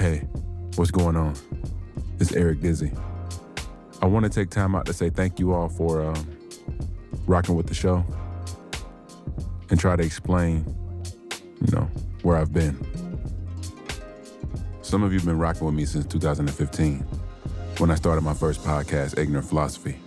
Hey, what's going on? It's Eric Dizzy. I want to take time out to say thank you all for um, rocking with the show and try to explain, you know, where I've been. Some of you have been rocking with me since 2015 when I started my first podcast, Ignorant Philosophy.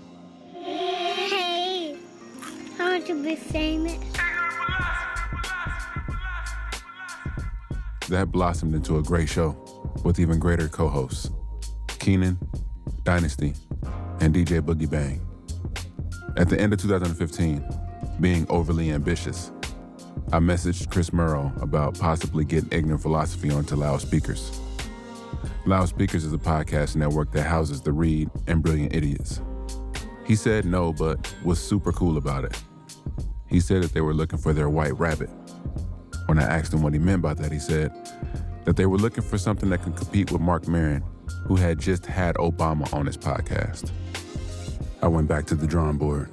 That blossomed into a great show with even greater co hosts Keenan, Dynasty, and DJ Boogie Bang. At the end of 2015, being overly ambitious, I messaged Chris Morrow about possibly getting ignorant philosophy onto loudspeakers. Loudspeakers is a podcast network that houses the read and brilliant idiots. He said no, but was super cool about it. He said that they were looking for their white rabbit. When I asked him what he meant by that, he said that they were looking for something that could compete with Marc Maron, who had just had Obama on his podcast. I went back to the drawing board.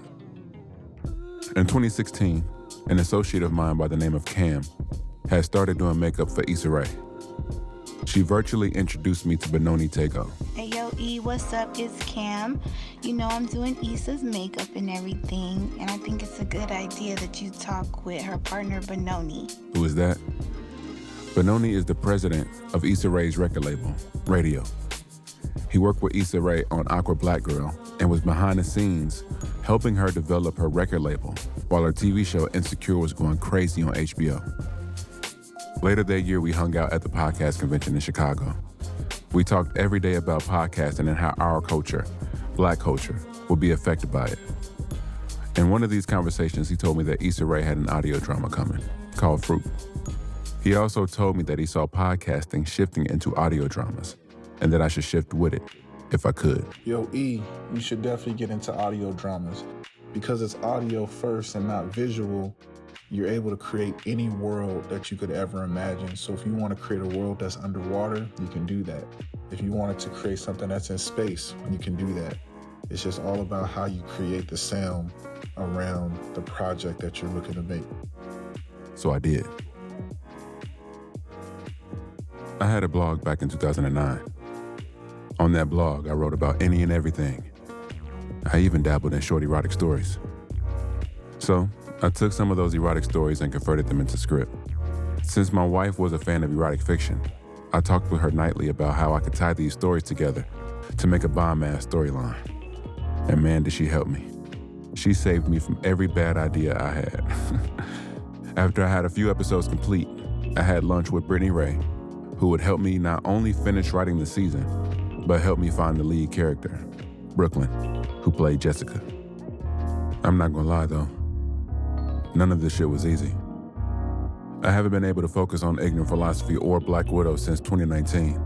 In 2016, an associate of mine by the name of Cam had started doing makeup for Issa Rae. She virtually introduced me to Benoni Tagoe. Hey E, what's up? It's Cam. You know I'm doing Issa's makeup and everything, and I think it's a good idea that you talk with her partner Benoni. Who is that? Benoni is the president of Issa Rae's record label, Raedio. He worked with Issa Rae on Awkward Black Girl and was behind the scenes helping her develop her record label while her TV show Insecure was going crazy on HBO. Later that year, we hung out at the podcast convention in Chicago. We talked every day about podcasting and how our culture, black culture, would be affected by it. In one of these conversations, he told me that Issa Rae had an audio drama coming called Fruit. He also told me that he saw podcasting shifting into audio dramas and that I should shift with it if I could. Yo, E, you should definitely get into audio dramas. Because it's audio first and not visual, you're able to create any world that you could ever imagine. So if you want to create a world that's underwater, you can do that. If you wanted to create something that's in space, you can do that. It's just all about how you create the sound around the project that you're looking to make. So I did. I had a blog back in 2009. On that blog, I wrote about any and everything. I even dabbled in short erotic stories. So, I took some of those erotic stories and converted them into script. Since my wife was a fan of erotic fiction, I talked with her nightly about how I could tie these stories together to make a bomb ass storyline. And man, did she help me. She saved me from every bad idea I had. After I had a few episodes complete, I had lunch with Brittany Ray, who would help me not only finish writing the season, but help me find the lead character, Brooklyn, who played Jessica. I'm not gonna lie though, none of this shit was easy. I haven't been able to focus on ignorant philosophy or Black Widow since 2019.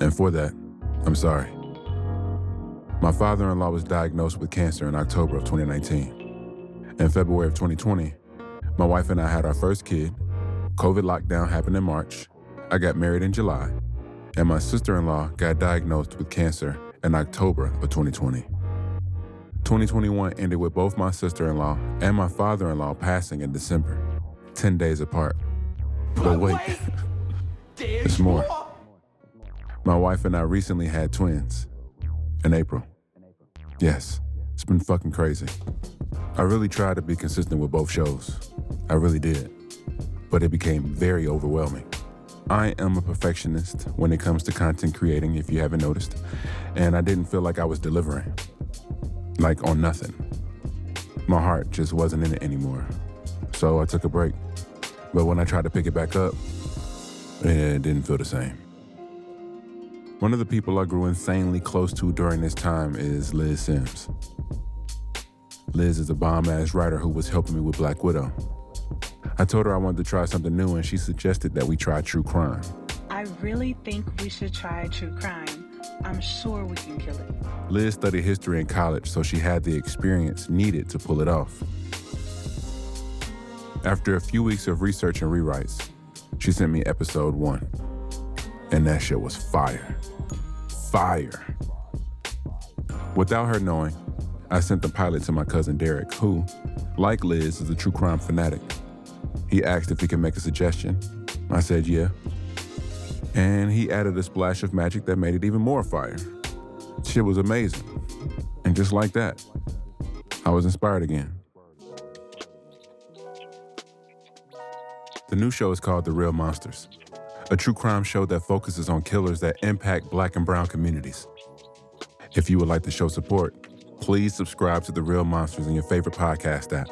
And for that, I'm sorry. My father in law was diagnosed with cancer in October of 2019. In February of 2020, my wife and I had our first kid. COVID lockdown happened in March. I got married in July. And my sister in law got diagnosed with cancer in October of 2020. 2021 ended with both my sister in law and my father in law passing in December, 10 days apart. But wait, there's more. My wife and I recently had twins in April. Yes, it's been fucking crazy. I really tried to be consistent with both shows. I really did. But it became very overwhelming. I am a perfectionist when it comes to content creating, if you haven't noticed, and I didn't feel like I was delivering. Like on nothing. My heart just wasn't in it anymore. So I took a break. But when I tried to pick it back up, it didn't feel the same. One of the people I grew insanely close to during this time is Liz Sims. Liz is a bomb ass writer who was helping me with Black Widow. I told her I wanted to try something new, and she suggested that we try true crime. I really think we should try true crime. I'm sure we can kill it. Liz studied history in college, so she had the experience needed to pull it off. After a few weeks of research and rewrites, she sent me episode one. And that shit was fire. Fire. Without her knowing, I sent the pilot to my cousin Derek, who, like Liz, is a true crime fanatic. He asked if he could make a suggestion. I said yeah. And he added a splash of magic that made it even more fire. Shit was amazing. And just like that, I was inspired again. The new show is called The Real Monsters, a true crime show that focuses on killers that impact black and brown communities. If you would like to show support, please subscribe to The Real Monsters in your favorite podcast app.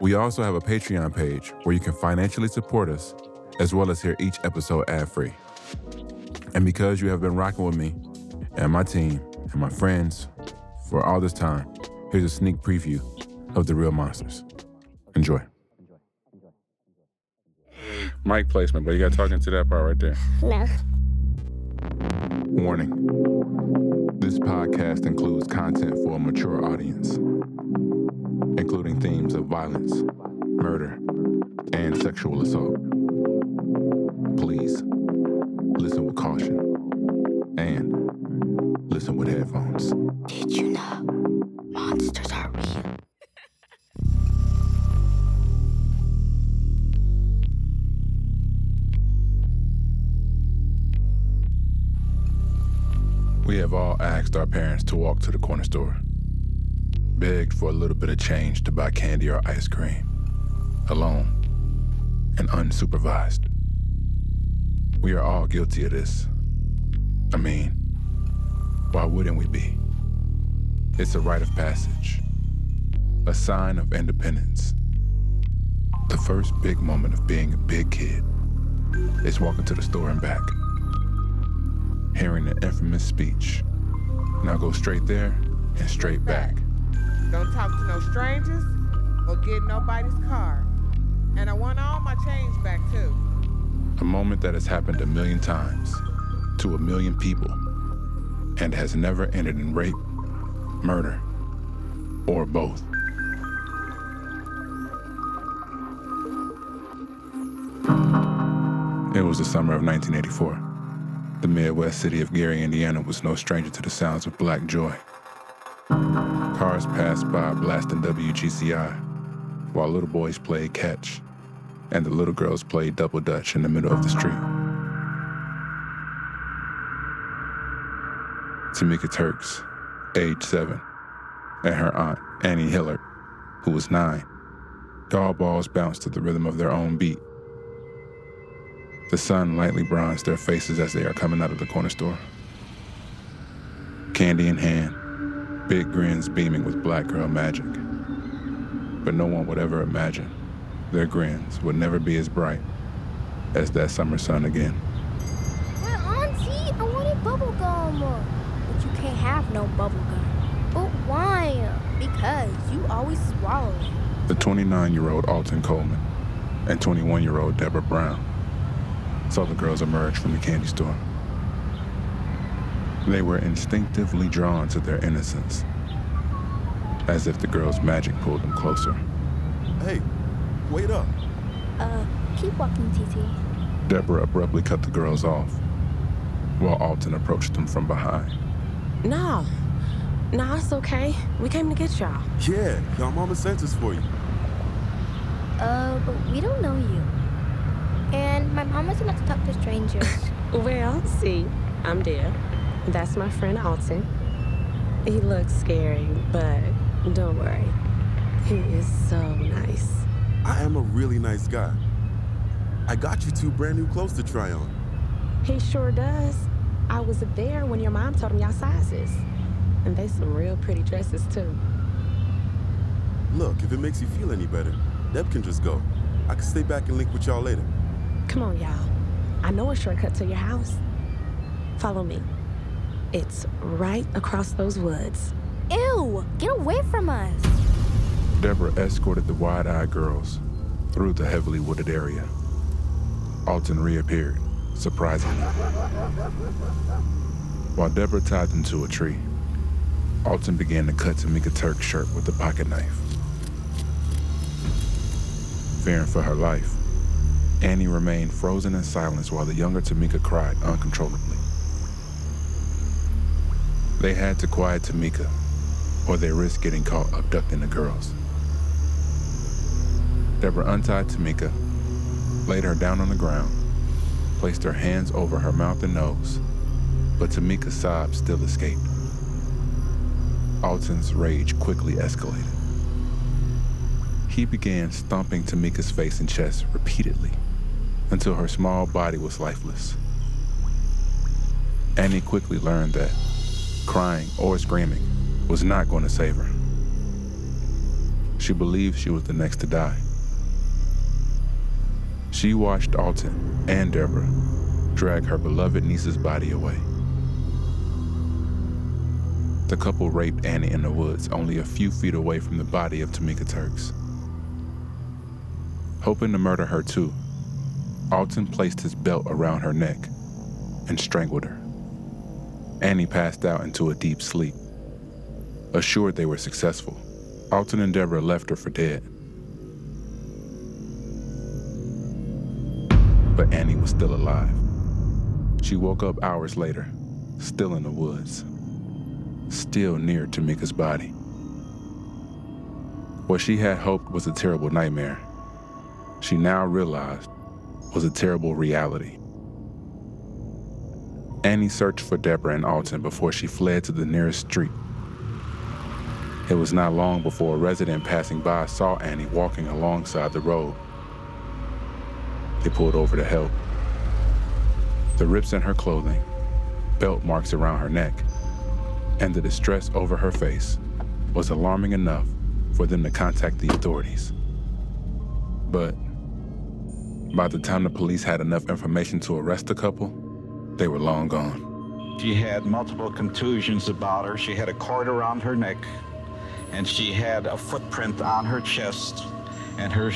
We also have a Patreon page where you can financially support us, as well as hear each episode ad free. And because you have been rocking with me and my team and my friends for all this time, here's a sneak preview of The Real Monsters. Enjoy. Mic placement, but you got talking to that part right there. No. Warning This podcast includes content for a mature audience, including themes of violence, murder, and sexual assault. Please listen with caution and listen with headphones. Did you know monsters are real? We have all asked our parents to walk to the corner store, begged for a little bit of change to buy candy or ice cream, alone and unsupervised. We are all guilty of this. I mean, why wouldn't we be? It's a rite of passage, a sign of independence. The first big moment of being a big kid is walking to the store and back hearing the infamous speech. Now go straight there and straight back. Don't talk to no strangers or get nobody's car. And I want all my change back too. A moment that has happened a million times to a million people and has never ended in rape, murder, or both. It was the summer of 1984. The Midwest city of Gary, Indiana was no stranger to the sounds of black joy. Cars passed by blasting WGCI, while little boys played catch, and the little girls played double dutch in the middle of the street. Tamika Turks, age seven, and her aunt, Annie Hillard, who was nine, doll balls bounced to the rhythm of their own beat. The sun lightly bronzed their faces as they are coming out of the corner store. Candy in hand, big grins beaming with black girl magic. But no one would ever imagine their grins would never be as bright as that summer sun again. My auntie, I wanted bubble gum. But you can't have no bubble gum. But why? Because you always swallow it. The 29 year old Alton Coleman and 21 year old Deborah Brown saw the girls emerge from the candy store. They were instinctively drawn to their innocence, as if the girls' magic pulled them closer. Hey, wait up. Uh, keep walking, TT. Deborah abruptly cut the girls off, while Alton approached them from behind. No. No, it's okay. We came to get y'all. Yeah, y'all mama sent us for you. Uh, but we don't know you. And my mom doesn't to talk to strangers. Well, see, I'm Deb. That's my friend Alton. He looks scary, but don't worry. He is so nice. I am a really nice guy. I got you two brand new clothes to try on. He sure does. I was there when your mom told him y'all sizes. And they some real pretty dresses, too. Look, if it makes you feel any better, Deb can just go. I can stay back and link with y'all later. Come on, y'all. I know a shortcut to your house. Follow me. It's right across those woods. Ew! Get away from us! Deborah escorted the wide eyed girls through the heavily wooded area, Alton reappeared, surprisingly. While Deborah tied them to a tree, Alton began to cut Tamika Turk's shirt with a pocket knife. Fearing for her life, Annie remained frozen in silence while the younger Tamika cried uncontrollably. They had to quiet Tamika, or they risked getting caught abducting the girls. Deborah untied Tamika, laid her down on the ground, placed her hands over her mouth and nose, but Tamika's sobs still escaped. Alton's rage quickly escalated. He began stomping Tamika's face and chest repeatedly until her small body was lifeless. Annie quickly learned that crying or screaming was not going to save her. She believed she was the next to die. She watched Alton and Deborah drag her beloved niece's body away. The couple raped Annie in the woods, only a few feet away from the body of Tamika Turks. Hoping to murder her too, Alton placed his belt around her neck and strangled her. Annie passed out into a deep sleep. Assured they were successful, Alton and Deborah left her for dead. But Annie was still alive. She woke up hours later, still in the woods still near Tamika's body. What she had hoped was a terrible nightmare, she now realized was a terrible reality. Annie searched for Deborah and Alton before she fled to the nearest street. It was not long before a resident passing by saw Annie walking alongside the road. They pulled over to help. The rips in her clothing, belt marks around her neck, and the distress over her face was alarming enough for them to contact the authorities. But by the time the police had enough information to arrest the couple, they were long gone. She had multiple contusions about her. She had a cord around her neck, and she had a footprint on her chest, and her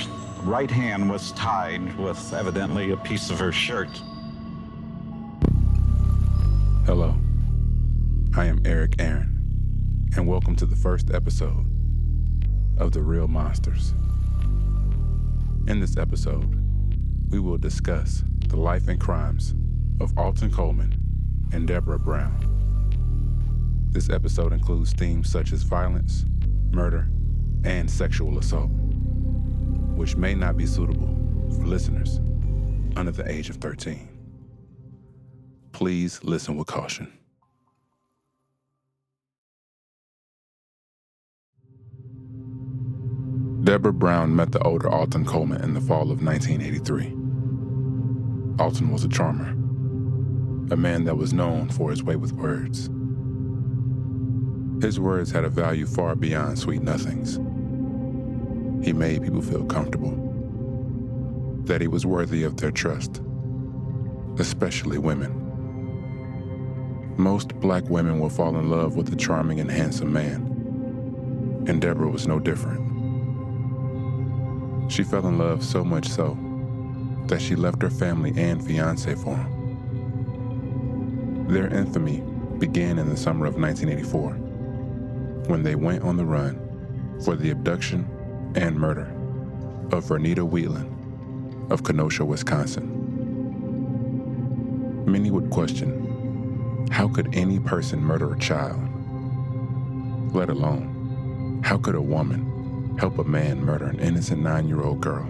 right hand was tied with evidently a piece of her shirt. Hello. I am Eric Aaron, and welcome to the first episode of The Real Monsters. In this episode, we will discuss the life and crimes of Alton Coleman and Deborah Brown. This episode includes themes such as violence, murder, and sexual assault, which may not be suitable for listeners under the age of 13. Please listen with caution. Deborah Brown met the older Alton Coleman in the fall of 1983. Alton was a charmer, a man that was known for his way with words. His words had a value far beyond sweet nothings. He made people feel comfortable, that he was worthy of their trust, especially women. Most black women will fall in love with a charming and handsome man, and Deborah was no different. She fell in love so much so that she left her family and fiance for him. Their infamy began in the summer of 1984 when they went on the run for the abduction and murder of Vernita Wheatland of Kenosha, Wisconsin. Many would question how could any person murder a child? Let alone, how could a woman help a man murder an innocent nine year old girl.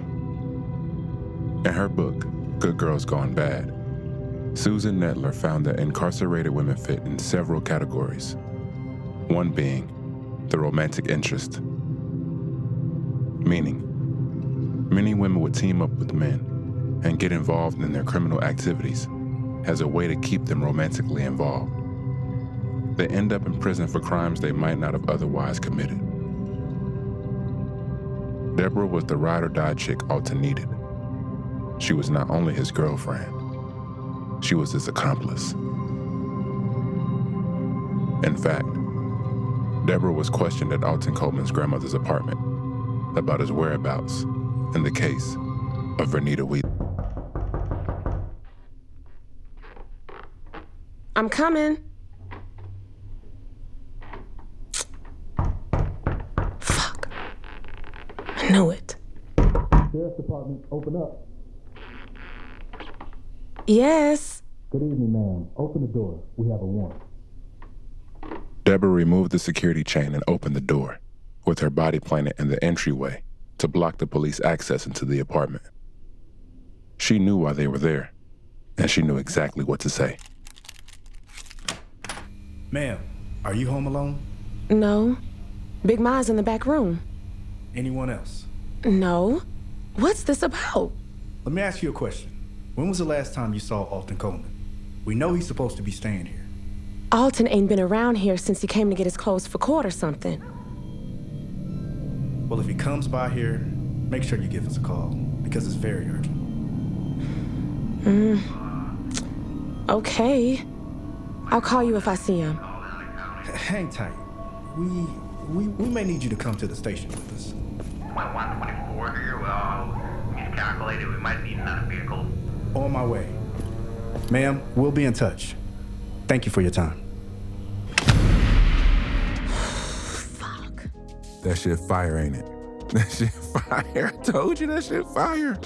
In her book, Good Girls Gone Bad, Susan Nettler found that incarcerated women fit in several categories, one being the romantic interest. Meaning, many women would team up with men and get involved in their criminal activities as a way to keep them romantically involved. They end up in prison for crimes they might not have otherwise committed. Deborah was the ride or die chick Alton needed. She was not only his girlfriend, she was his accomplice. In fact, Deborah was questioned at Alton Coleman's grandmother's apartment about his whereabouts in the case of Vernita Wheat. I'm coming. Fuck. I knew it. Sheriff's Department, open up. Yes. Good evening, ma'am. Open the door. We have a warrant. Deborah removed the security chain and opened the door, with her body planted in the entryway to block the police access into the apartment. She knew why they were there, and she knew exactly what to say. Ma'am, are you home alone? No. Big Ma's in the back room. Anyone else? No. What's this about? Let me ask you a question. When was the last time you saw Alton Coleman? We know he's supposed to be staying here. Alton ain't been around here since he came to get his clothes for court or something. Well, if he comes by here, make sure you give us a call because it's very urgent. Mm. Okay. I'll call you if I see him. Hang tight. We we we may need you to come to the station with us. 124 here. Well, we calculated we might need another vehicle. On my way. Ma'am, we'll be in touch. Thank you for your time. That shit fire, ain't it? That shit fire. I told you that shit fire.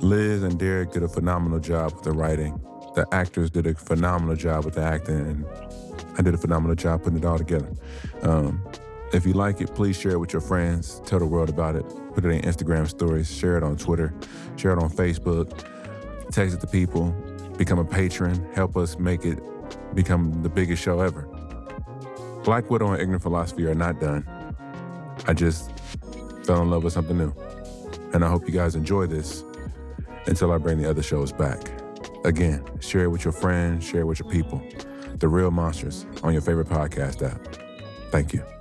Liz and Derek did a phenomenal job with the writing. The actors did a phenomenal job with the acting, and I did a phenomenal job putting it all together. Um, if you like it, please share it with your friends. Tell the world about it. Put it in Instagram stories. Share it on Twitter. Share it on Facebook. Text it to people. Become a patron. Help us make it become the biggest show ever. Black Widow and Ignorant Philosophy are not done. I just fell in love with something new. And I hope you guys enjoy this until I bring the other shows back. Again, share it with your friends, share it with your people. The Real Monsters on your favorite podcast app. Thank you.